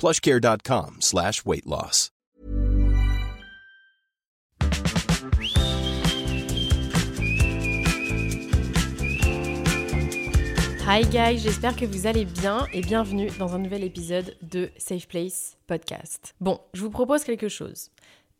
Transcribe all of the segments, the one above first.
plushcare.com slash weight loss. Hi guys, j'espère que vous allez bien et bienvenue dans un nouvel épisode de Safe Place Podcast. Bon, je vous propose quelque chose.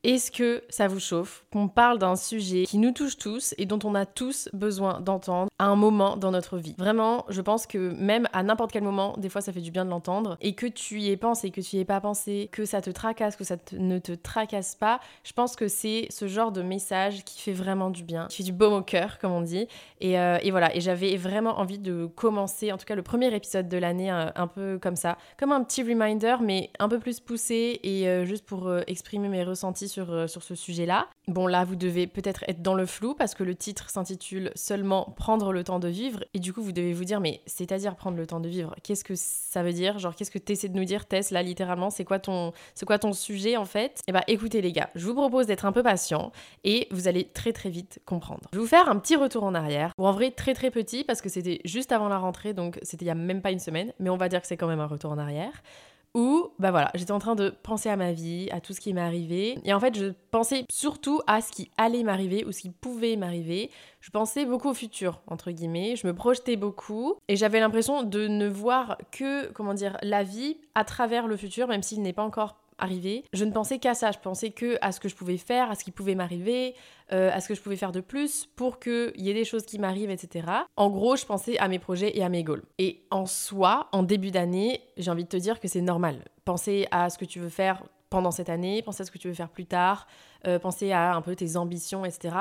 Est-ce que ça vous chauffe qu'on parle d'un sujet qui nous touche tous et dont on a tous besoin d'entendre à un moment dans notre vie? Vraiment, je pense que même à n'importe quel moment, des fois ça fait du bien de l'entendre et que tu y aies pensé, que tu y aies pas pensé, que ça te tracasse, que ça ne te tracasse pas, je pense que c'est ce genre de message qui fait vraiment du bien, qui fait du baume au cœur, comme on dit. Et, euh, voilà, et j'avais vraiment envie de commencer, en tout cas le premier épisode de l'année, un, un peu comme ça, comme un petit reminder, mais un peu plus poussé et euh, juste pour euh, exprimer mes ressentis sur, euh, sur ce sujet-là. Bon, là, vous devez peut-être être dans le flou parce que le titre s'intitule seulement Prendre le temps de vivre. Et du coup, vous devez vous dire, mais c'est-à-dire prendre le temps de vivre? Qu'est-ce que ça veut dire? Genre, qu'est-ce que tu essaies de nous dire, Tess, là, littéralement? C'est quoi, ton, quoi ton sujet, en fait? Eh bah, écoutez, les gars, je vous propose d'être un peu patient et vous allez très très vite comprendre. Je vais vous faire un petit retour en arrière, ou en vrai très très petit parce que c'était juste avant la rentrée, donc c'était il y a même pas une semaine, mais on va dire que c'est quand même un retour en arrière. Où, bah voilà, j'étais en train de penser à ma vie, à tout ce qui m'est arrivé. Et en fait, je pensais surtout à ce qui allait m'arriver ou ce qui pouvait m'arriver. Je pensais beaucoup au futur, entre guillemets. Je me projetais beaucoup. Et j'avais l'impression de ne voir que, comment dire, la vie à travers le futur, même s'il n'est pas encore Je ne pensais qu'à ça. Je pensais que à ce que je pouvais faire, à ce qui pouvait m'arriver, euh, à ce que je pouvais faire de plus pour qu'il y ait des choses qui m'arrivent, etc. En gros, je pensais à mes projets et à mes goals. Et en soi, en début d'année, j'ai envie de te dire que c'est normal. Penser à ce que tu veux faire pendant cette année, penser à ce que tu veux faire plus tard, euh, penser à un peu tes ambitions, etc.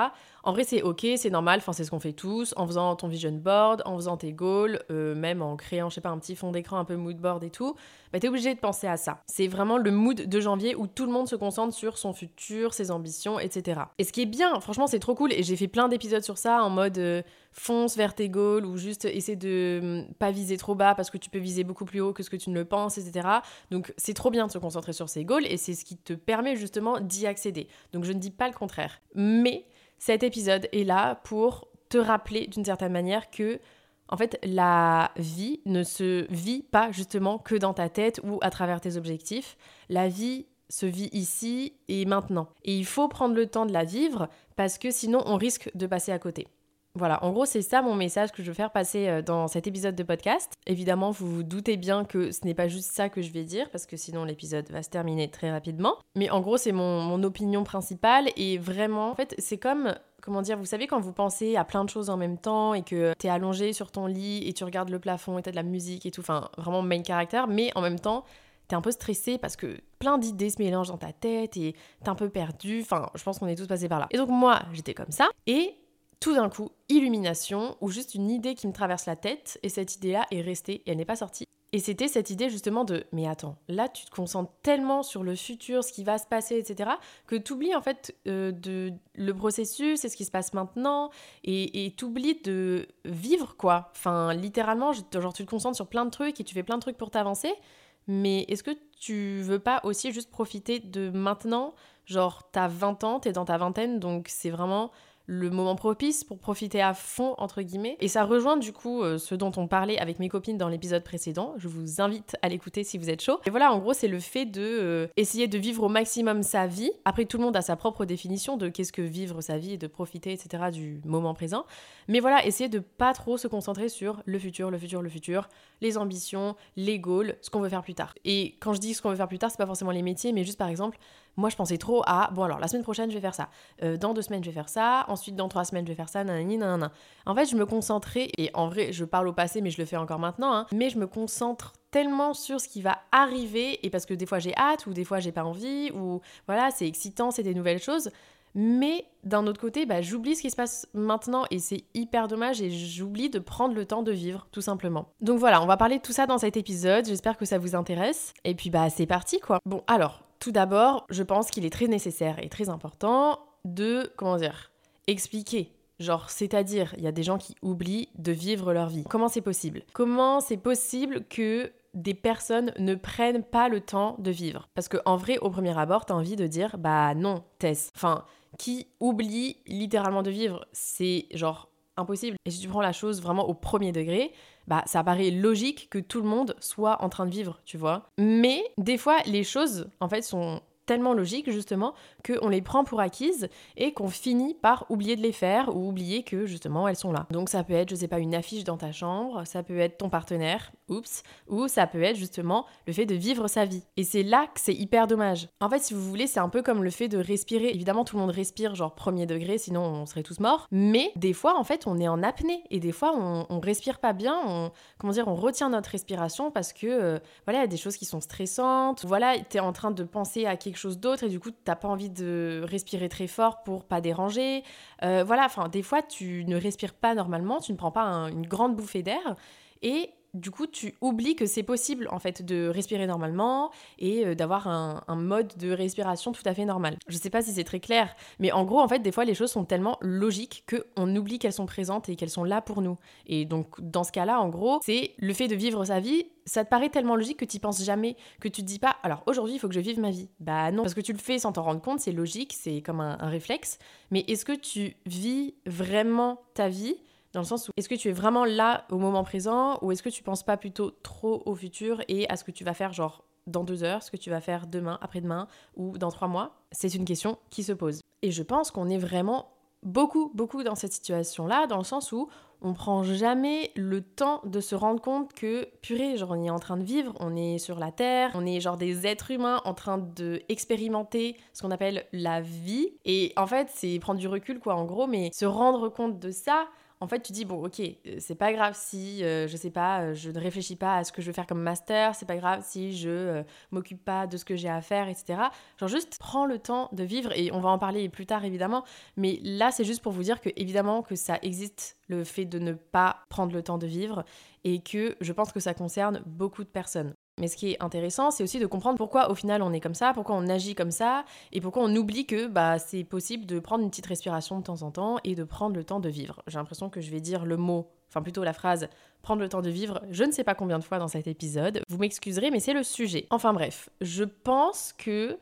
En vrai, c'est ok, c'est normal, enfin, c'est ce qu'on fait tous, en faisant ton vision board, en faisant tes goals, euh, même en créant, je sais pas, un petit fond d'écran, un peu mood board et tout, bah, t'es obligé de penser à ça. C'est vraiment le mood de janvier où tout le monde se concentre sur son futur, ses ambitions, etc. Et ce qui est bien, franchement, c'est trop cool, et j'ai fait plein d'épisodes sur ça en mode euh, fonce vers tes goals ou juste essaie de hum, pas viser trop bas parce que tu peux viser beaucoup plus haut que ce que tu ne le penses, etc. Donc c'est trop bien de se concentrer sur ses goals et c'est ce qui te permet justement d'y accéder. Donc je ne dis pas le contraire. Mais cet épisode est là pour te rappeler d'une certaine manière que en fait, la vie ne se vit pas justement que dans ta tête ou à travers tes objectifs. La vie se vit ici et maintenant. Et il faut prendre le temps de la vivre parce que sinon on risque de passer à côté. Voilà, en gros, c'est ça mon message que je veux faire passer euh, dans cet épisode de podcast. Évidemment, vous vous doutez bien que ce n'est pas juste ça que je vais dire, parce que sinon l'épisode va se terminer très rapidement. Mais en gros, c'est mon, mon opinion principale, et vraiment, en fait, c'est comme comment dire, vous savez quand vous pensez à plein de choses en même temps et que t'es allongé sur ton lit et tu regardes le plafond et t'as de la musique et tout, enfin vraiment main character, mais en même temps t'es un peu stressé parce que plein d'idées se mélangent dans ta tête et t'es un peu perdu, enfin je pense qu'on est tous passés par là. Et donc moi j'étais comme ça et tout d'un coup, illumination ou juste une idée qui me traverse la tête et cette idée-là est restée et elle n'est pas sortie. Et c'était cette idée justement de mais attends, là tu te concentres tellement sur le futur, ce qui va se passer, etc., que tu oublies en fait euh, de, le processus et ce qui se passe maintenant et et t'oublies de vivre quoi. Enfin, littéralement, genre tu te concentres sur plein de trucs et tu fais plein de trucs pour t'avancer, mais est-ce que tu veux pas aussi juste profiter de maintenant? Genre, t'as 20 ans, t'es dans ta vingtaine, donc c'est vraiment le moment propice pour profiter à fond, entre guillemets. Et ça rejoint du coup euh, ce dont on parlait avec mes copines dans l'épisode précédent. Je vous invite à l'écouter si vous êtes chaud. Et voilà, en gros, c'est le fait de euh, essayer de vivre au maximum sa vie. Après, tout le monde a sa propre définition de qu'est-ce que vivre sa vie et de profiter, etc., du moment présent. Mais voilà, essayer de pas trop se concentrer sur le futur, le futur, le futur, les ambitions, les goals, ce qu'on veut faire plus tard. Et quand je dis ce qu'on veut faire plus tard, c'est pas forcément les métiers, mais juste par exemple, moi, je pensais trop à, bon alors, la semaine prochaine, je vais faire ça. Euh, dans deux semaines, je vais faire ça. Ensuite, dans trois semaines, je vais faire ça. Nanani, nanana. En fait, je me concentrais, et en vrai, je parle au passé, mais je le fais encore maintenant, hein, mais je me concentre tellement sur ce qui va arriver, et parce que des fois j'ai hâte, ou des fois j'ai pas envie, ou voilà, c'est excitant, c'est des nouvelles choses. Mais d'un autre côté, bah, j'oublie ce qui se passe maintenant et c'est hyper dommage et j'oublie de prendre le temps de vivre, tout simplement. Donc voilà, on va parler de tout ça dans cet épisode, j'espère que ça vous intéresse. Et puis bah c'est parti quoi. Bon alors, tout d'abord, je pense qu'il est très nécessaire et très important de, comment dire, expliquer. Genre, c'est-à-dire, il y a des gens qui oublient de vivre leur vie. Comment c'est possible? Comment c'est possible que des personnes ne prennent pas le temps de vivre? Parce qu'en vrai, au premier abord, t'as envie de dire, bah non, Tess. Enfin, qui oublie littéralement de vivre, c'est genre impossible. Et si tu prends la chose vraiment au premier degré, bah ça paraît logique que tout le monde soit en train de vivre, tu vois. Mais des fois, les choses, en fait, sont tellement logiques justement qu'on les prend pour acquises et qu'on finit par oublier de les faire ou oublier que justement elles sont là. Donc ça peut être, je sais pas, une affiche dans ta chambre, ça peut être ton partenaire, oups, ou ça peut être justement le fait de vivre sa vie. Et c'est là que c'est hyper dommage. En fait, si vous voulez, c'est un peu comme le fait de respirer. Évidemment, tout le monde respire genre premier degré, sinon on serait tous morts. Mais des fois, en fait, on est en apnée et des fois, on, on respire pas bien, on, comment dire, on retient notre respiration parce que, euh, voilà, il y a des choses qui sont stressantes. Voilà, t'es en train de penser à quelque chose d'autre et du coup t'as pas envie de respirer très fort pour pas déranger. Euh, voilà, enfin des fois tu ne respires pas normalement, tu ne prends pas une grande bouffée d'air et du coup, tu oublies que c'est possible en fait de respirer normalement et euh, d'avoir un, mode de respiration tout à fait normal. Je sais pas si c'est très clair, mais en gros, en fait, des fois, les choses sont tellement logiques qu'on oublie qu'elles sont présentes et qu'elles sont là pour nous. Et donc, dans ce cas-là, en gros, c'est le fait de vivre sa vie. Ça te paraît tellement logique que tu penses jamais, que tu te dis pas, alors aujourd'hui, il faut que je vive ma vie. Bah non, parce que tu le fais sans t'en rendre compte, c'est logique, c'est comme un réflexe. Mais est-ce que tu vis vraiment ta vie dans le sens où est-ce que tu es vraiment là au moment présent ou est-ce que tu penses pas plutôt trop au futur et à ce que tu vas faire genre dans deux heures, ce que tu vas faire demain, après-demain ou dans trois mois? C'est une question qui se pose. Et je pense qu'on est vraiment beaucoup, beaucoup dans cette situation-là, dans le sens où on prend jamais le temps de se rendre compte que, purée, genre on est en train de vivre, on est sur la Terre, on est genre des êtres humains en train de expérimenter ce qu'on appelle la vie. Et en fait, c'est prendre du recul, quoi, en gros, mais se rendre compte de ça, en fait, tu dis, bon, ok, euh, c'est pas grave si, euh, je sais pas, euh, je ne réfléchis pas à ce que je veux faire comme master, c'est pas grave si je m'occupe pas de ce que j'ai à faire, etc. Genre, juste prends le temps de vivre, et on va en parler plus tard, évidemment, mais là, c'est juste pour vous dire que, évidemment, que ça existe, le fait de ne pas prendre le temps de vivre, et que je pense que ça concerne beaucoup de personnes. Mais ce qui est intéressant, c'est aussi de comprendre pourquoi au final on est comme ça, pourquoi on agit comme ça, et pourquoi on oublie que bah, c'est possible de prendre une petite respiration de temps en temps et de prendre le temps de vivre. J'ai l'impression que je vais dire le mot, enfin plutôt la phrase prendre le temps de vivre, je ne sais pas combien de fois dans cet épisode. Vous m'excuserez, mais c'est le sujet. Enfin bref, je pense que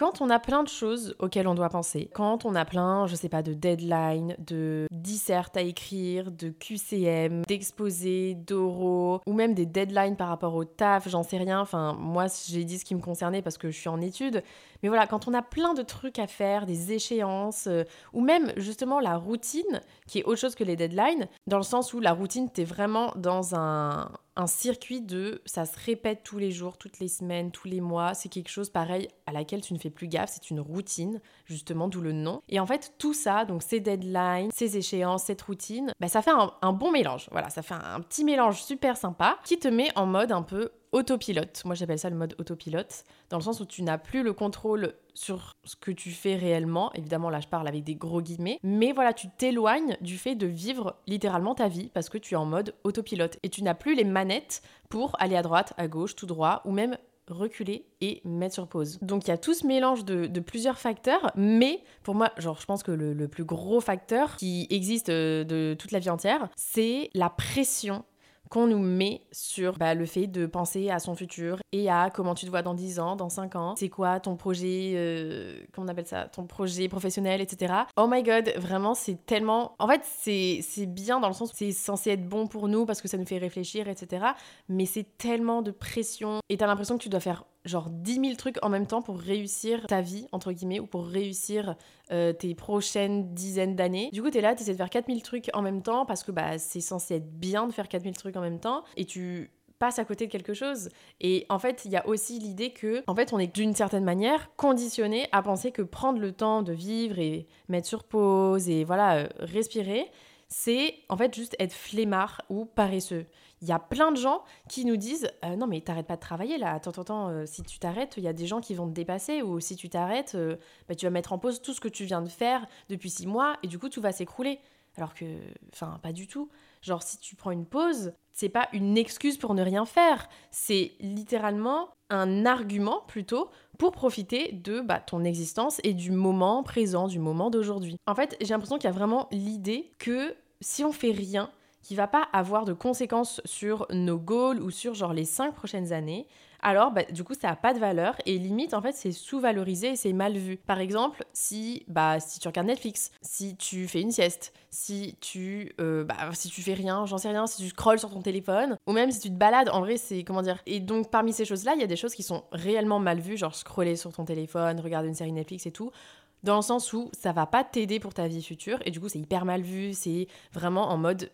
quand on a plein de choses auxquelles on doit penser, quand on a plein, je sais pas, de deadlines, de dissertes à écrire, de QCM, d'exposés, d'oraux, ou même des deadlines par rapport au taf, j'en sais rien. Enfin, moi, j'ai dit ce qui me concernait parce que je suis en études. Mais voilà, quand on a plein de trucs à faire, des échéances, euh, ou même justement la routine, qui est autre chose que les deadlines, dans le sens où la routine, t'es vraiment dans un, un circuit de ça se répète tous les jours, toutes les semaines, tous les mois. C'est quelque chose pareil à laquelle tu ne fais plus gaffe. C'est une routine, justement, d'où le nom. Et en fait, tout ça, donc ces deadlines, ces échéances, cette routine, bah, ça fait un, bon mélange. Voilà, ça fait un petit mélange super sympa qui te met en mode un peu autopilote. Moi, j'appelle ça le mode autopilote, dans le sens où tu n'as plus le contrôle sur ce que tu fais réellement. Évidemment, là, je parle avec des gros guillemets. Mais voilà, tu t'éloignes du fait de vivre littéralement ta vie parce que tu es en mode autopilote et tu n'as plus les manettes pour aller à droite, à gauche, tout droit ou même reculer et mettre sur pause. Donc il y a tout ce mélange de, plusieurs facteurs, mais pour moi, genre je pense que le, plus gros facteur qui existe euh, de toute la vie entière, c'est la pression qu'on nous met sur bah, le fait de penser à son futur et à comment tu te vois dans 10 ans, dans 5 ans, c'est quoi ton projet, euh, comment on appelle ça, ton projet professionnel, etc. Oh my god, vraiment, c'est tellement. En fait, c'est bien dans le sens où c'est censé être bon pour nous parce que ça nous fait réfléchir, etc. Mais c'est tellement de pression et t'as l'impression que tu dois faire genre 10 000 trucs en même temps pour réussir ta vie, entre guillemets, ou pour réussir euh, tes prochaines dizaines d'années. Du coup, t'es là, t'essaies de faire 4000 trucs en même temps parce que bah, c'est censé être bien de faire 4000 trucs en même temps et tu passes à côté de quelque chose. Et en fait, il y a aussi l'idée que, en fait, on est d'une certaine manière conditionné à penser que prendre le temps de vivre et mettre sur pause et voilà, euh, respirer, c'est en fait juste être flemmard ou paresseux. Il y a plein de gens qui nous disent euh, non mais t'arrêtes pas de travailler là, attends, attends, euh, si tu t'arrêtes, il y a des gens qui vont te dépasser ou si tu t'arrêtes, euh, bah, tu vas mettre en pause tout ce que tu viens de faire depuis six mois et du coup tout va s'écrouler. Alors que, enfin, pas du tout. Genre si tu prends une pause, c'est pas une excuse pour ne rien faire, c'est littéralement un argument plutôt pour profiter de bah, ton existence et du moment présent, du moment d'aujourd'hui. En fait, j'ai l'impression qu'il y a vraiment l'idée que si on fait rien, qui va pas avoir de conséquences sur nos goals ou sur genre les cinq prochaines années, alors bah, du coup ça a pas de valeur et limite en fait c'est sous-valorisé et c'est mal vu. Par exemple, si bah si tu regardes Netflix, si tu fais une sieste, si tu euh, bah, si tu fais rien, j'en sais rien, si tu scrolles sur ton téléphone ou même si tu te balades, en vrai c'est comment dire. Et donc parmi ces choses-là, il y a des choses qui sont réellement mal vues, genre scroller sur ton téléphone, regarder une série Netflix et tout dans le sens où ça va pas t'aider pour ta vie future et du coup c'est hyper mal vu, c'est vraiment en mode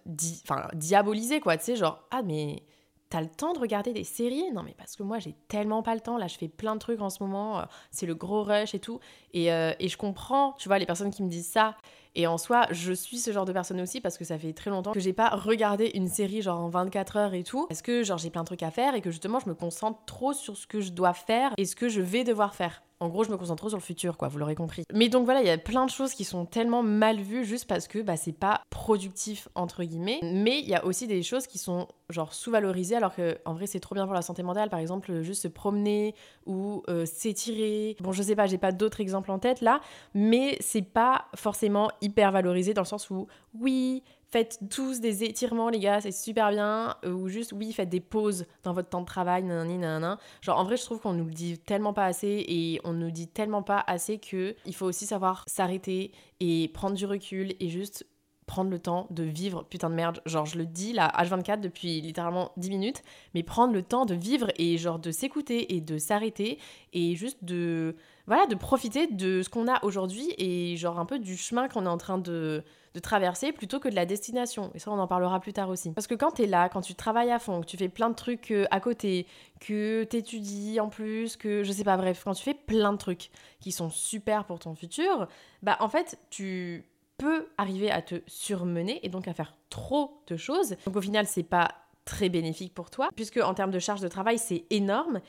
diabolisé quoi, tu sais genre ah mais T'as le temps de regarder des séries? Non mais parce que moi j'ai tellement pas le temps, là je fais plein de trucs en ce moment, euh, c'est le gros rush et tout. Et, euh, et, je comprends, tu vois, les personnes qui me disent ça. Et en soi, je suis ce genre de personne aussi parce que ça fait très longtemps que j'ai pas regardé une série genre en 24 heures et tout. Parce que genre j'ai plein de trucs à faire et que justement je me concentre trop sur ce que je dois faire et ce que je vais devoir faire. En gros, je me concentre trop sur le futur, quoi, vous l'aurez compris. Mais donc voilà, il y a plein de choses qui sont tellement mal vues juste parce que bah, c'est pas productif, entre guillemets. Mais il y a aussi des choses qui sont genre sous-valorisées alors que en vrai c'est trop bien pour la santé mentale. Par exemple, juste se promener ou euh, s'étirer. Bon, je sais pas, j'ai pas d'autres exemples en tête là, mais c'est pas forcément hyper valorisé dans le sens où oui, faites tous des étirements, les gars, c'est super bien. Euh, ou juste, oui, faites des pauses dans votre temps de travail, nanani, nanana. Genre, en vrai, je trouve qu'on nous le dit tellement pas assez et on nous dit tellement pas assez que il faut aussi savoir s'arrêter et prendre du recul et juste prendre le temps de vivre, putain de merde, genre je le dis là, H24 depuis littéralement 10 minutes, mais prendre le temps de vivre et genre de s'écouter et de s'arrêter et juste de, voilà, de profiter de ce qu'on a aujourd'hui et genre un peu du chemin qu'on est en train de, de traverser plutôt que de la destination. Et ça, on en parlera plus tard aussi. Parce que quand t'es là, quand tu travailles à fond, que tu fais plein de trucs euh, à côté, que t'étudies en plus, que je sais pas, bref, quand tu fais plein de trucs qui sont super pour ton futur, bah en fait, tu peut arriver à te surmener et donc à faire trop de choses. Donc au final, c'est pas très bénéfique pour toi, puisque en termes de charge de travail, c'est énorme.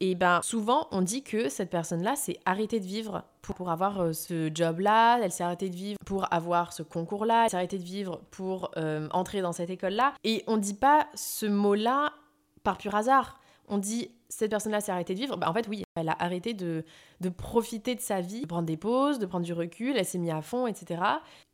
Et ben souvent, on dit que cette personne-là s'est arrêtée de vivre pour, avoir euh, ce job-là, elle s'est arrêtée de vivre pour avoir ce concours-là, elle s'est arrêtée de vivre pour euh, entrer dans cette école-là. Et on dit pas ce mot-là par pur hasard. On dit cette personne-là s'est arrêtée de vivre, bah en fait oui, elle a arrêté de, de, profiter de sa vie, de prendre des pauses, de prendre du recul, elle s'est mise à fond, etc.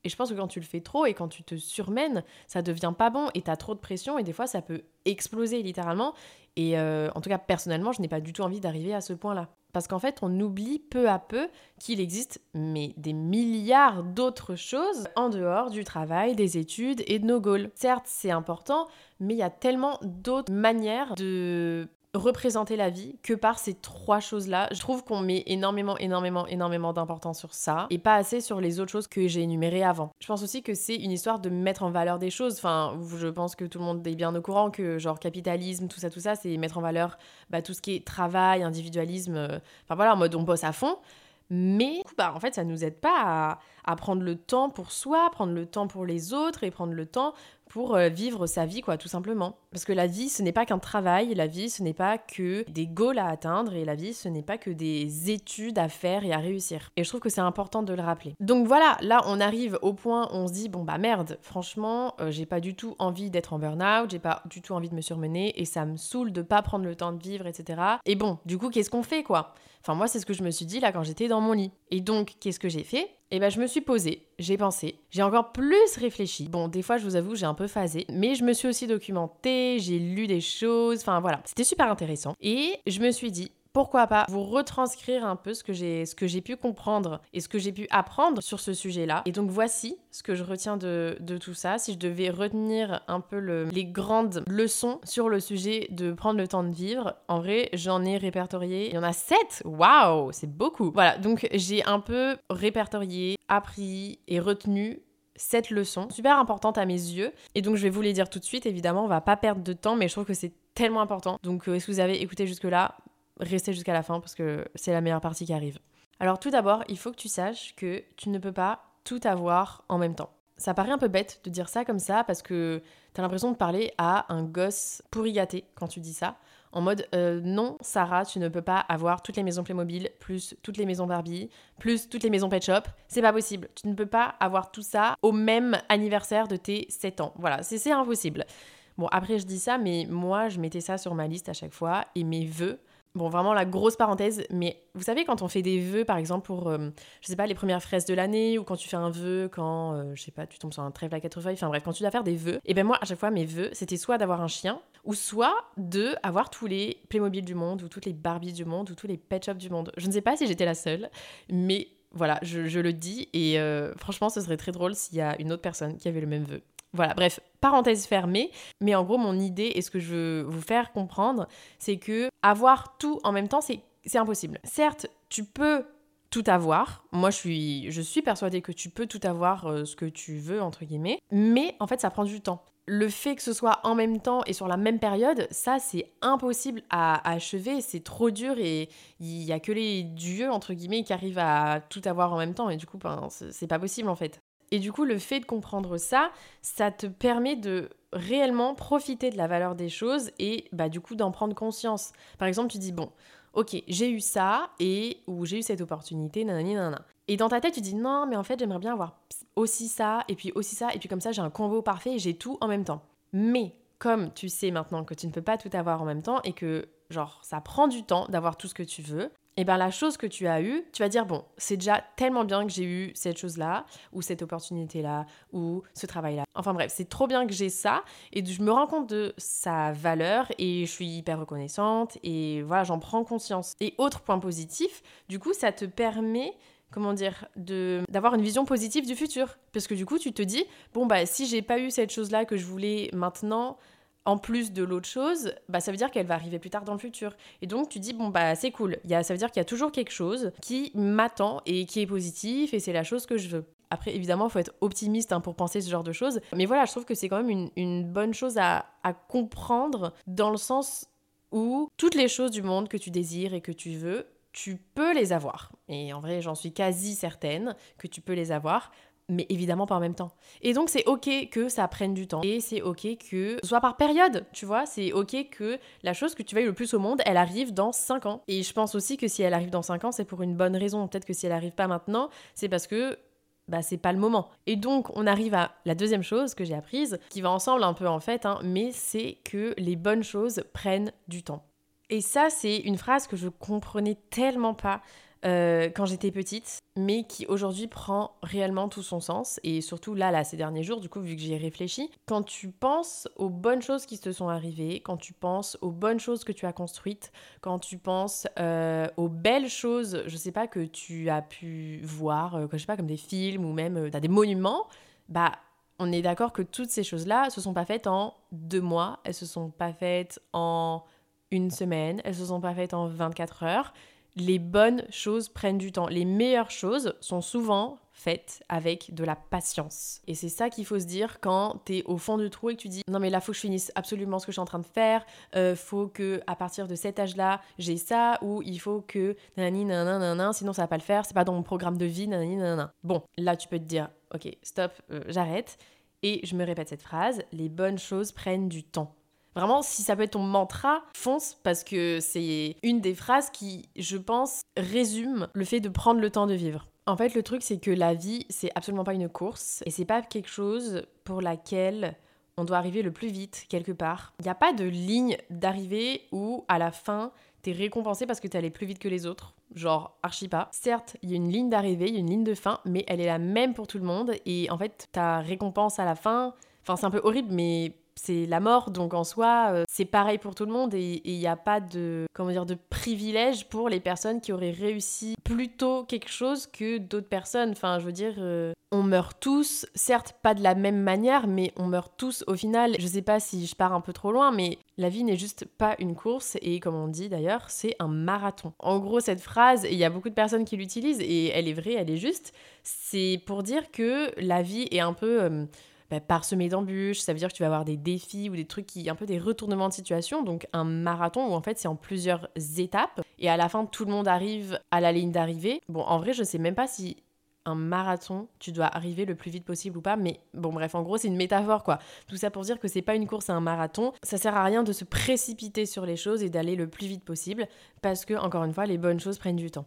Et je pense que quand tu le fais trop et quand tu te surmènes, ça devient pas bon et t'as trop de pression et des fois ça peut exploser littéralement. Et euh, en tout cas personnellement, je n'ai pas du tout envie d'arriver à ce point-là. Parce qu'en fait, on oublie peu à peu qu'il existe mais des milliards d'autres choses en dehors du travail, des études et de nos goals. Certes, c'est important, mais il y a tellement d'autres manières de représenter la vie que par ces trois choses-là. Je trouve qu'on met énormément, énormément, énormément d'importance sur ça et pas assez sur les autres choses que j'ai énumérées avant. Je pense aussi que c'est une histoire de mettre en valeur des choses. Enfin, je pense que tout le monde est bien au courant que genre capitalisme, tout ça, tout ça, c'est mettre en valeur bah, tout ce qui est travail, individualisme. Euh, enfin voilà, en mode on bosse à fond. Mais bah, en fait, ça nous aide pas à, à, prendre le temps pour soi, prendre le temps pour les autres et prendre le temps pour euh, vivre sa vie, quoi, tout simplement. Parce que la vie, ce n'est pas qu'un travail, la vie, ce n'est pas que des goals à atteindre, et la vie, ce n'est pas que des études à faire et à réussir. Et je trouve que c'est important de le rappeler. Donc voilà, là, on arrive au point où on se dit, bon bah merde, franchement, euh, j'ai pas du tout envie d'être en burn-out, j'ai pas du tout envie de me surmener, et ça me saoule de pas prendre le temps de vivre, etc. Et bon, du coup, qu'est-ce qu'on fait, quoi? Enfin, moi, c'est ce que je me suis dit là quand j'étais dans mon lit. Et donc, qu'est-ce que j'ai fait? Eh ben, je me suis posée, j'ai pensé, j'ai encore plus réfléchi. Bon, des fois, je vous avoue, j'ai un peu phasé, mais je me suis aussi documentée, j'ai lu des choses, enfin voilà, c'était super intéressant. Et je me suis dit, pourquoi pas vous retranscrire un peu ce que j'ai ce que j'ai pu comprendre et ce que j'ai pu apprendre sur ce sujet-là. Et donc voici ce que je retiens de, de tout ça. Si je devais retenir un peu le, les grandes leçons sur le sujet de prendre le temps de vivre, en vrai, j'en ai répertorié. Il y en a sept? Waouh C'est beaucoup Voilà, donc j'ai un peu répertorié, appris et retenu cette leçon, super importante à mes yeux. Et donc je vais vous les dire tout de suite, évidemment, on va pas perdre de temps, mais je trouve que c'est tellement important. Donc euh, que vous avez écouté jusque-là? Rester jusqu'à la fin parce que c'est la meilleure partie qui arrive. Alors tout d'abord, il faut que tu saches que tu ne peux pas tout avoir en même temps. Ça paraît un peu bête de dire ça comme ça parce que t'as l'impression de parler à un gosse pourri gâté quand tu dis ça. En mode euh, non, Sarah, tu ne peux pas avoir toutes les maisons Playmobil, plus toutes les maisons Barbie, plus toutes les maisons Pet Shop. C'est pas possible. Tu ne peux pas avoir tout ça au même anniversaire de tes 7 ans. Voilà, c'est impossible. Bon, après je dis ça, mais moi je mettais ça sur ma liste à chaque fois et mes vœux Bon, vraiment la grosse parenthèse, mais vous savez, quand on fait des vœux, par exemple, pour, euh, je sais pas, les premières fraises de l'année, ou quand tu fais un vœu, quand, euh, je sais pas, tu tombes sur un trèfle à quatre feuilles, enfin bref, quand tu dois faire des vœux, et ben moi, à chaque fois, mes vœux, c'était soit d'avoir un chien, ou soit de avoir tous les Playmobil du monde, ou toutes les Barbies du monde, ou tous les Pet Shop du monde. Je ne sais pas si j'étais la seule, mais voilà, je, le dis, et euh, franchement, ce serait très drôle s'il y a une autre personne qui avait le même vœu. Voilà, bref, parenthèse fermée, mais en gros, mon idée et ce que je veux vous faire comprendre, c'est que avoir tout en même temps, c'est impossible. Certes, tu peux tout avoir. Moi, je suis, persuadée que tu peux tout avoir euh, ce que tu veux, entre guillemets. Mais en fait, ça prend du temps. Le fait que ce soit en même temps et sur la même période, ça, c'est impossible à, achever. C'est trop dur et il y a que les dieux, entre guillemets, qui arrivent à tout avoir en même temps. Et du coup, ben, c'est pas possible, en fait. Et du coup, le fait de comprendre ça, ça te permet de réellement profiter de la valeur des choses et bah, du coup d'en prendre conscience. Par exemple, tu dis, bon, ok, j'ai eu ça et ou j'ai eu cette opportunité, nanani, nanana. Et dans ta tête, tu dis, non, mais en fait, j'aimerais bien avoir aussi ça et puis aussi ça et puis comme ça, j'ai un combo parfait et j'ai tout en même temps. Mais comme tu sais maintenant que tu ne peux pas tout avoir en même temps et que genre ça prend du temps d'avoir tout ce que tu veux, et bien la chose que tu as eue, tu vas dire, bon, c'est déjà tellement bien que j'ai eu cette chose-là, ou cette opportunité-là, ou ce travail-là. Enfin bref, c'est trop bien que j'ai ça, et je me rends compte de sa valeur, et je suis hyper reconnaissante, et voilà, j'en prends conscience. Et autre point positif, du coup, ça te permet comment dire, de d'avoir une vision positive du futur. Parce que du coup, tu te dis, bon, bah, si j'ai pas eu cette chose-là que je voulais maintenant, en plus de l'autre chose, bah, ça veut dire qu'elle va arriver plus tard dans le futur. Et donc tu dis, bon, bah c'est cool, y a, ça veut dire qu'il y a toujours quelque chose qui m'attend et qui est positif et c'est la chose que je veux. Après, évidemment, il faut être optimiste hein, pour penser ce genre de choses. Mais voilà, je trouve que c'est quand même une, bonne chose à, à comprendre dans le sens où toutes les choses du monde que tu désires et que tu veux, tu peux les avoir. Et en vrai, j'en suis quasi certaine que tu peux les avoir mais évidemment pas en même temps. Et donc c'est ok que ça prenne du temps. Et c'est ok que soit par période, tu vois. C'est ok que la chose que tu veuilles le plus au monde, elle arrive dans 5 ans. Et je pense aussi que si elle arrive dans 5 ans, c'est pour une bonne raison. Peut-être que si elle arrive pas maintenant, c'est parce que bah, c'est pas le moment. Et donc, on arrive à la deuxième chose que j'ai apprise, qui va ensemble un peu en fait, hein, mais c'est que les bonnes choses prennent du temps. Et ça, c'est une phrase que je comprenais tellement pas euh, quand j'étais petite, mais qui aujourd'hui prend réellement tout son sens. Et surtout là, là, ces derniers jours, du coup, vu que j'y ai réfléchi, quand tu penses aux bonnes choses qui te sont arrivées, quand tu penses aux bonnes choses que tu as construites, quand tu penses euh, aux belles choses, je sais pas, que tu as pu voir, euh, je sais pas, comme des films ou même des monuments, bah on est d'accord que toutes ces choses-là se sont pas faites en deux mois, elles se sont pas faites en une semaine, elles se sont pas faites en 24 heures les bonnes choses prennent du temps. Les meilleures choses sont souvent faites avec de la patience. Et c'est ça qu'il faut se dire quand t'es au fond du trou et que tu dis non mais là faut que je finisse absolument ce que je suis en train de faire, euh, faut que à partir de cet âge-là j'ai ça ou il faut que nanani nanana sinon ça va pas le faire, c'est pas dans mon programme de vie nanani nanana. Bon, là tu peux te dire ok stop, euh, j'arrête et je me répète cette phrase, les bonnes choses prennent du temps. Vraiment, si ça peut être ton mantra, fonce parce que c'est une des phrases qui, je pense, résume le fait de prendre le temps de vivre. En fait, le truc, c'est que la vie, c'est absolument pas une course et c'est pas quelque chose pour laquelle on doit arriver le plus vite quelque part. Il n'y a pas de ligne d'arrivée où à la fin, t'es récompensé parce que t'es allé plus vite que les autres. Genre, archi pas. Certes, il y a une ligne d'arrivée, il y a une ligne de fin, mais elle est la même pour tout le monde. Et en fait, ta récompense à la fin, enfin, c'est un peu horrible, mais c'est la mort, donc en soi, euh, c'est pareil pour tout le monde et il n'y a pas de, comment dire, de privilège pour les personnes qui auraient réussi plus tôt quelque chose que d'autres personnes. Enfin, je veux dire, euh, on meurt tous, certes pas de la même manière, mais on meurt tous au final. Je sais pas si je pars un peu trop loin, mais la vie n'est juste pas une course et comme on dit d'ailleurs, c'est un marathon. En gros, cette phrase, il y a beaucoup de personnes qui l'utilisent et elle est vraie, elle est juste, c'est pour dire que la vie est un peu... Euh, bah, parsemé d'embûches, ça veut dire que tu vas avoir des défis ou des trucs qui, un peu des retournements de situation, donc un marathon où en fait c'est en plusieurs étapes et à la fin tout le monde arrive à la ligne d'arrivée. Bon, en vrai, je sais même pas si un marathon, tu dois arriver le plus vite possible ou pas, mais bon bref, en gros c'est une métaphore quoi. Tout ça pour dire que c'est pas une course, c'est un marathon. Ça sert à rien de se précipiter sur les choses et d'aller le plus vite possible parce que encore une fois, les bonnes choses prennent du temps.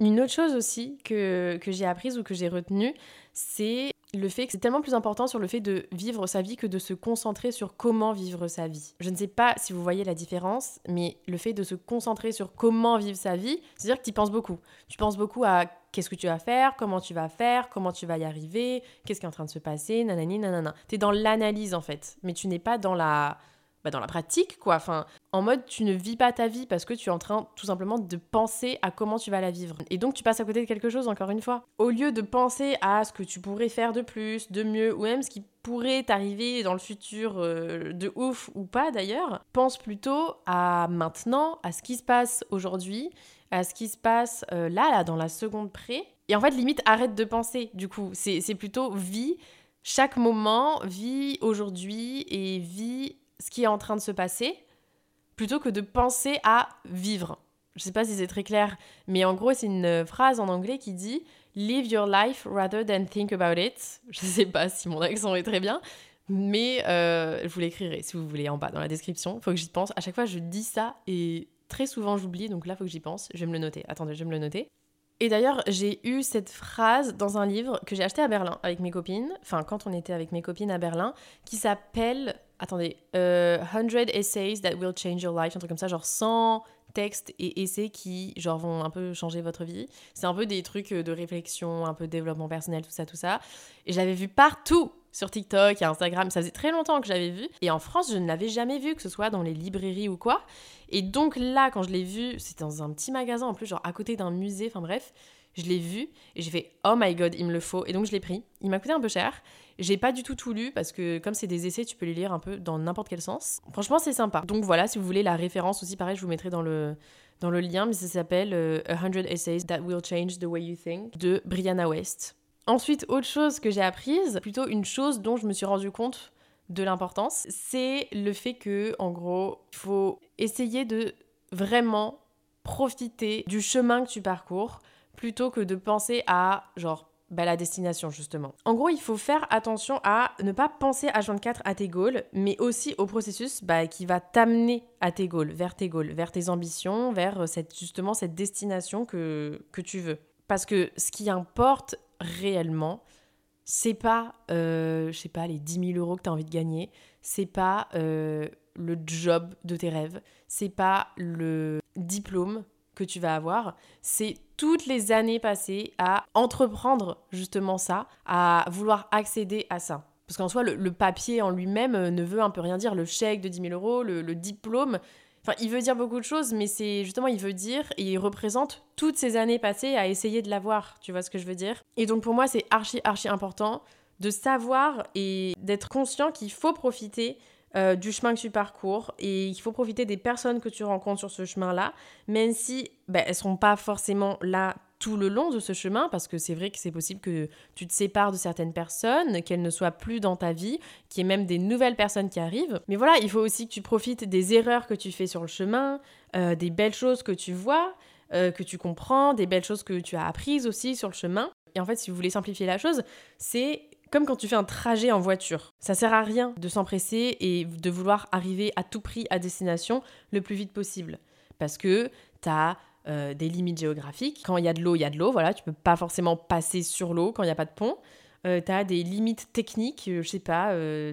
Une autre chose aussi que, que j'ai apprise ou que j'ai retenue, c'est le fait que c'est tellement plus important sur le fait de vivre sa vie que de se concentrer sur comment vivre sa vie. Je ne sais pas si vous voyez la différence, mais le fait de se concentrer sur comment vivre sa vie, c'est-à-dire que tu penses beaucoup. Tu penses beaucoup à qu'est-ce que tu vas faire, comment tu vas faire, comment tu vas y arriver, qu'est-ce qui est en train de se passer, nanani, nanana. Tu es dans l'analyse en fait, mais tu n'es pas dans la bah, dans la pratique, quoi. Enfin, en mode, tu ne vis pas ta vie parce que tu es en train tout simplement de penser à comment tu vas la vivre. Et donc, tu passes à côté de quelque chose, encore une fois. Au lieu de penser à ce que tu pourrais faire de plus, de mieux, ou même ce qui pourrait t'arriver dans le futur euh, de ouf ou pas d'ailleurs, pense plutôt à maintenant, à ce qui se passe aujourd'hui, à ce qui se passe euh, là, là, dans la seconde près. Et en fait, limite, arrête de penser, du coup. C'est plutôt vie chaque moment, vie aujourd'hui et vie ce qui est en train de se passer plutôt que de penser à vivre. Je sais pas si c'est très clair, mais en gros, c'est une phrase en anglais qui dit Live your life rather than think about it. Je sais pas si mon accent est très bien, mais euh, je vous l'écrirai si vous voulez en bas dans la description. Faut que j'y pense. À chaque fois, je dis ça et très souvent j'oublie, donc là, faut que j'y pense. Je vais me le noter. Attendez, je vais me le noter. Et d'ailleurs, j'ai eu cette phrase dans un livre que j'ai acheté à Berlin avec mes copines, enfin quand on était avec mes copines à Berlin, qui s'appelle, attendez, 100 euh, Essays That Will Change Your Life, un truc comme ça, genre 100 textes et essais qui genre vont un peu changer votre vie. C'est un peu des trucs de réflexion, un peu de développement personnel, tout ça, tout ça. Et j'avais vu partout sur TikTok et Instagram. Ça faisait très longtemps que j'avais vu. Et en France, je ne l'avais jamais vu, que ce soit dans les librairies ou quoi. Et donc là, quand je l'ai vu, c'était dans un petit magasin en plus, genre à côté d'un musée, enfin bref. Je l'ai vu et j'ai fait oh my god, il me le faut. Et donc je l'ai pris. Il m'a coûté un peu cher. J'ai pas du tout tout lu parce que comme c'est des essais, tu peux les lire un peu dans n'importe quel sens. Franchement, c'est sympa. Donc voilà, si vous voulez la référence aussi, pareil, je vous mettrai dans le, dans le lien, mais ça s'appelle 100 euh, Essays That Will Change the Way You Think de Brianna West. Ensuite, autre chose que j'ai apprise, plutôt une chose dont je me suis rendu compte de l'importance, c'est le fait que, en gros, il faut essayer de vraiment profiter du chemin que tu parcours plutôt que de penser à, genre, bah, la destination justement. En gros, il faut faire attention à ne pas penser à 24 à tes goals, mais aussi au processus bah, qui va t'amener à tes goals, vers tes goals, vers tes ambitions, vers cette, justement cette destination que, que tu veux. Parce que ce qui importe réellement, c'est pas, euh, je sais pas, les 10 000 euros que tu as envie de gagner, c'est pas euh, le job de tes rêves, c'est pas le diplôme que tu vas avoir, c'est toutes les années passées à entreprendre justement ça, à vouloir accéder à ça. Parce qu'en soi, le, papier en lui-même euh, ne veut un peu rien dire. Le chèque de 10 000 euros, le diplôme, Enfin, il veut dire beaucoup de choses, mais c'est justement, il veut dire et il représente toutes ces années passées à essayer de l'avoir. Tu vois ce que je veux dire? Et donc, pour moi, c'est archi, archi important de savoir et d'être conscient qu'il faut profiter euh, du chemin que tu parcours et il faut profiter des personnes que tu rencontres sur ce chemin-là, même si ben, elles ne seront pas forcément là tout le long de ce chemin, parce que c'est vrai que c'est possible que tu te sépares de certaines personnes, qu'elles ne soient plus dans ta vie, qu'il y ait même des nouvelles personnes qui arrivent. Mais voilà, il faut aussi que tu profites des erreurs que tu fais sur le chemin, euh, des belles choses que tu vois, euh, que tu comprends, des belles choses que tu as apprises aussi sur le chemin. Et en fait, si vous voulez simplifier la chose, c'est comme quand tu fais un trajet en voiture. Ça sert à rien de s'empresser et de vouloir arriver à tout prix à destination le plus vite possible. Parce que tu as euh, des limites géographiques. Quand il y a de l'eau, il y a de l'eau, voilà, tu peux pas forcément passer sur l'eau quand il n'y a pas de pont. Euh, tu as des limites techniques, euh, je sais pas,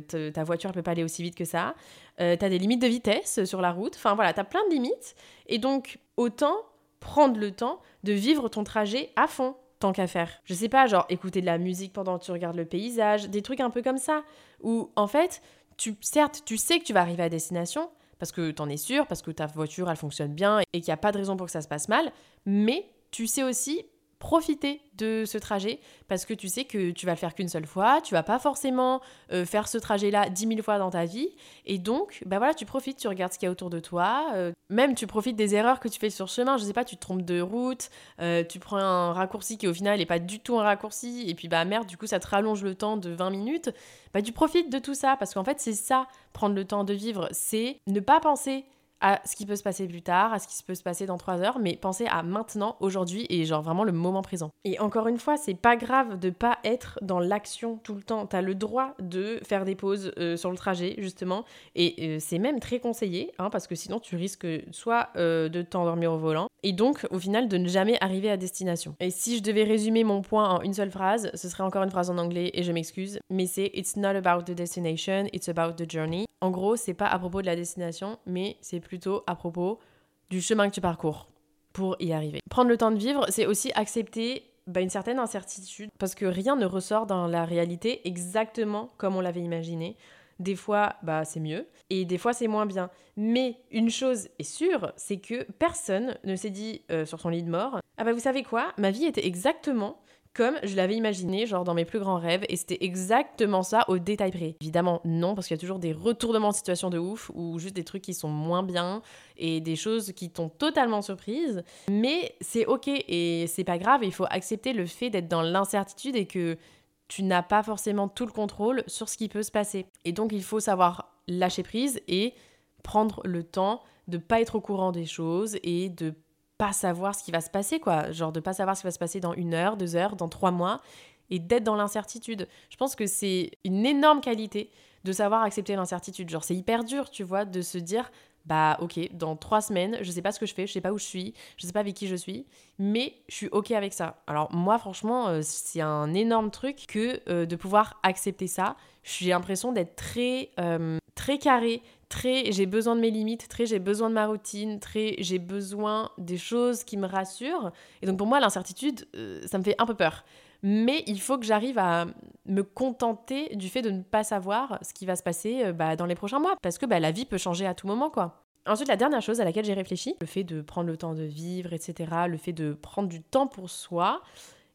ta voiture ne peut pas aller aussi vite que ça. euh, t'as des limites de vitesse sur la route, enfin voilà, t'as plein de limites. Et donc, autant prendre le temps de vivre ton trajet à fond, tant qu'à faire. Je sais pas, genre écouter de la musique pendant que tu regardes le paysage, des trucs un peu comme ça, où en fait, tu, certes, tu sais que tu vas arriver à destination, parce que t'en es sûr, parce que ta voiture, elle fonctionne bien et qu'il n'y a pas de raison pour que ça se passe mal, mais tu sais aussi profiter de ce trajet parce que tu sais que tu vas le faire qu'une seule fois, tu vas pas forcément euh, faire ce trajet-là dix mille fois dans ta vie et donc bah voilà tu profites, tu regardes ce qu'il y a autour de toi, euh, même tu profites des erreurs que tu fais sur chemin, je sais pas tu te trompes de route, euh, tu prends un raccourci qui au final n'est pas du tout un raccourci et puis bah merde du coup ça te rallonge le temps de 20 minutes, bah tu profites de tout ça parce qu'en fait c'est ça prendre le temps de vivre, c'est ne pas penser à ce qui peut se passer plus tard, à ce qui peut se passer dans trois heures, mais pensez à maintenant, aujourd'hui et genre vraiment le moment présent. Et encore une fois, c'est pas grave de pas être dans l'action tout le temps. T'as le droit de faire des pauses euh, sur le trajet justement, et euh, c'est même très conseillé, hein, parce que sinon tu risques soit euh, de t'endormir au volant, et donc au final de ne jamais arriver à destination. Et si je devais résumer mon point en une seule phrase, ce serait encore une phrase en anglais, et je m'excuse, mais c'est It's not about the destination, it's about the journey. En gros, c'est pas à propos de la destination, mais c'est plutôt à propos du chemin que tu parcours pour y arriver. Prendre le temps de vivre, c'est aussi accepter bah, une certaine incertitude, parce que rien ne ressort dans la réalité exactement comme on l'avait imaginé. Des fois, bah, c'est mieux, et des fois, c'est moins bien. Mais une chose est sûre, c'est que personne ne s'est dit euh, sur son lit de mort, ah bah vous savez quoi, ma vie était exactement comme je l'avais imaginé, genre dans mes plus grands rêves, et c'était exactement ça au détail près. Évidemment, non, parce qu'il y a toujours des retournements de situation de ouf, ou juste des trucs qui sont moins bien, et des choses qui t'ont totalement surprise. Mais c'est ok, et c'est pas grave, il faut accepter le fait d'être dans l'incertitude et que tu n'as pas forcément tout le contrôle sur ce qui peut se passer. Et donc, il faut savoir lâcher prise et prendre le temps de pas être au courant des choses et de pas savoir ce qui va se passer, quoi. Genre de pas savoir ce qui va se passer dans une heure, deux heures, dans trois mois, et d'être dans l'incertitude. Je pense que c'est une énorme qualité de savoir accepter l'incertitude. Genre c'est hyper dur, tu vois, de se dire, bah ok, dans trois semaines, je sais pas ce que je fais, je sais pas où je suis, je sais pas avec qui je suis, mais je suis ok avec ça. Alors moi franchement, euh, c'est un énorme truc que euh, de pouvoir accepter ça. J'ai l'impression d'être très, euh, très carré, très j'ai besoin de mes limites, très j'ai besoin de ma routine, très j'ai besoin des choses qui me rassurent. Et donc pour moi, l'incertitude, ça me fait un peu peur. Mais il faut que j'arrive à me contenter du fait de ne pas savoir ce qui va se passer euh, bah, dans les prochains mois. Parce que bah, la vie peut changer à tout moment, quoi. Ensuite, la dernière chose à laquelle j'ai réfléchi, le fait de prendre le temps de vivre, etc., le fait de prendre du temps pour soi,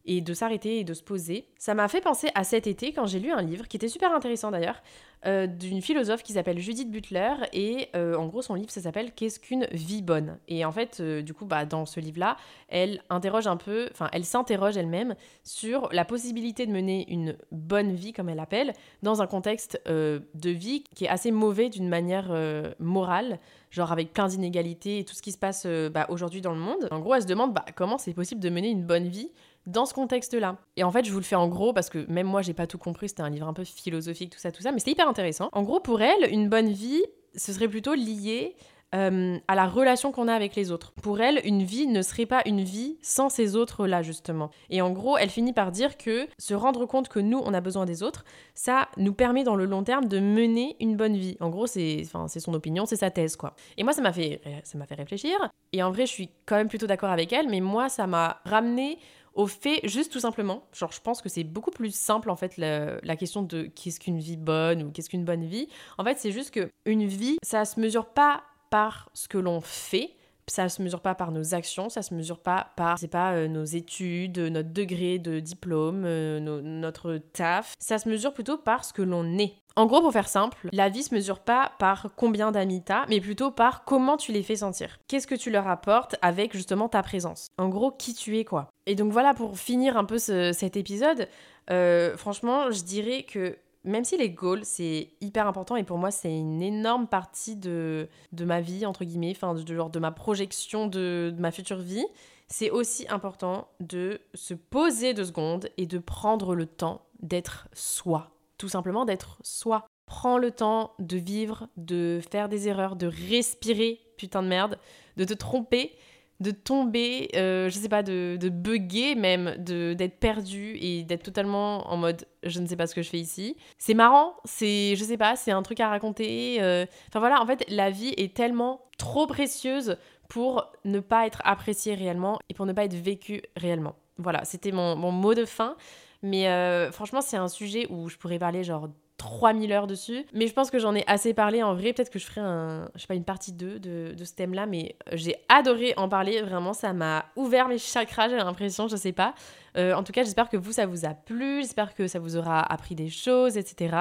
et de s'arrêter et de se poser. Ça m'a fait penser à cet été quand j'ai lu un livre qui était super intéressant d'ailleurs, euh, d'une philosophe qui s'appelle Judith Butler et euh, en gros son livre ça s'appelle Qu'est-ce qu'une vie bonne? Et en fait euh, du coup bah, dans ce livre-là, elle interroge un peu, enfin elle s'interroge elle-même sur la possibilité de mener une bonne vie comme elle l'appelle dans un contexte de vie qui est assez mauvais d'une manière morale genre avec plein d'inégalités et tout ce qui se passe bah, aujourd'hui dans le monde. En gros, elle se demande bah, comment c'est possible de mener une bonne vie dans ce contexte-là. Et en fait, je vous le fais en gros parce que même moi, j'ai pas tout compris. C'était un livre un peu philosophique, tout ça, tout ça, mais c'était hyper intéressant. En gros, pour elle, une bonne vie, ce serait plutôt lié euh, à la relation qu'on a avec les autres. Pour elle, une vie ne serait pas une vie sans ces autres-là, justement. Et en gros, elle finit par dire que se rendre compte que nous, on a besoin des autres, ça nous permet dans le long terme de mener une bonne vie. En gros, c'est son opinion, c'est sa thèse, quoi. Et moi, ça m'a fait, fait réfléchir. Et en vrai, je suis quand même plutôt d'accord avec elle, mais moi, ça m'a ramené au fait, juste tout simplement, genre je pense que c'est beaucoup plus simple en fait la, question de qu'est-ce qu'une vie bonne ou qu'est-ce qu'une bonne vie. En fait, c'est juste que une vie, ça se mesure pas par ce que l'on fait, ça se mesure pas par nos actions, ça se mesure pas par, c'est pas, euh, nos études, notre degré de diplôme, euh, notre taf. Ça se mesure plutôt par ce que l'on est. En gros, pour faire simple, la vie se mesure pas par combien d'amis t'as, mais plutôt par comment tu les fais sentir. Qu'est-ce que tu leur apportes avec justement ta présence? En gros, qui tu es quoi. Et donc voilà, pour finir un peu cet épisode, euh, franchement, je dirais que même si les goals, c'est hyper important et pour moi, c'est une énorme partie de, de ma vie, entre guillemets, enfin, de, ma projection de, de ma future vie, c'est aussi important de se poser deux secondes et de prendre le temps d'être soi. Tout simplement d'être soi. Prends le temps de vivre, de faire des erreurs, de respirer, putain de merde, de te tromper, de tomber, euh, je sais pas, de, de bugger même, d'être perdu et d'être totalement en mode je ne sais pas ce que je fais ici. C'est marrant, c'est, je sais pas, c'est un truc à raconter. euh. Enfin voilà, en fait, la vie est tellement trop précieuse pour ne pas être appréciée réellement et pour ne pas être vécue réellement. Voilà, c'était mon mot de fin. Mais euh, franchement, c'est un sujet où je pourrais parler genre 3000 heures dessus. Mais je pense que j'en ai assez parlé en vrai. Peut-être que je ferai un, je sais pas, une partie 2 de, de ce thème-là. Mais j'ai adoré en parler. Vraiment, ça m'a ouvert mes chakras, j'ai l'impression, je sais pas. Euh, en tout cas, j'espère que vous, ça vous a plu. J'espère que ça vous aura appris des choses, etc.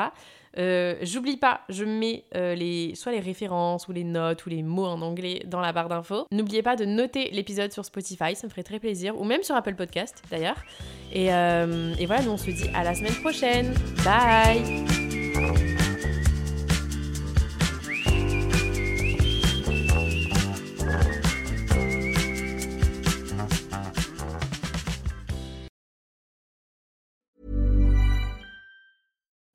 Euh, J'oublie pas, je mets euh, les, soit les références ou les notes ou les mots en anglais dans la barre d'infos. N'oubliez pas de noter l'épisode sur Spotify, ça me ferait très plaisir, ou même sur Apple Podcast d'ailleurs. Et, euh, et voilà, nous on se dit à la semaine prochaine. Bye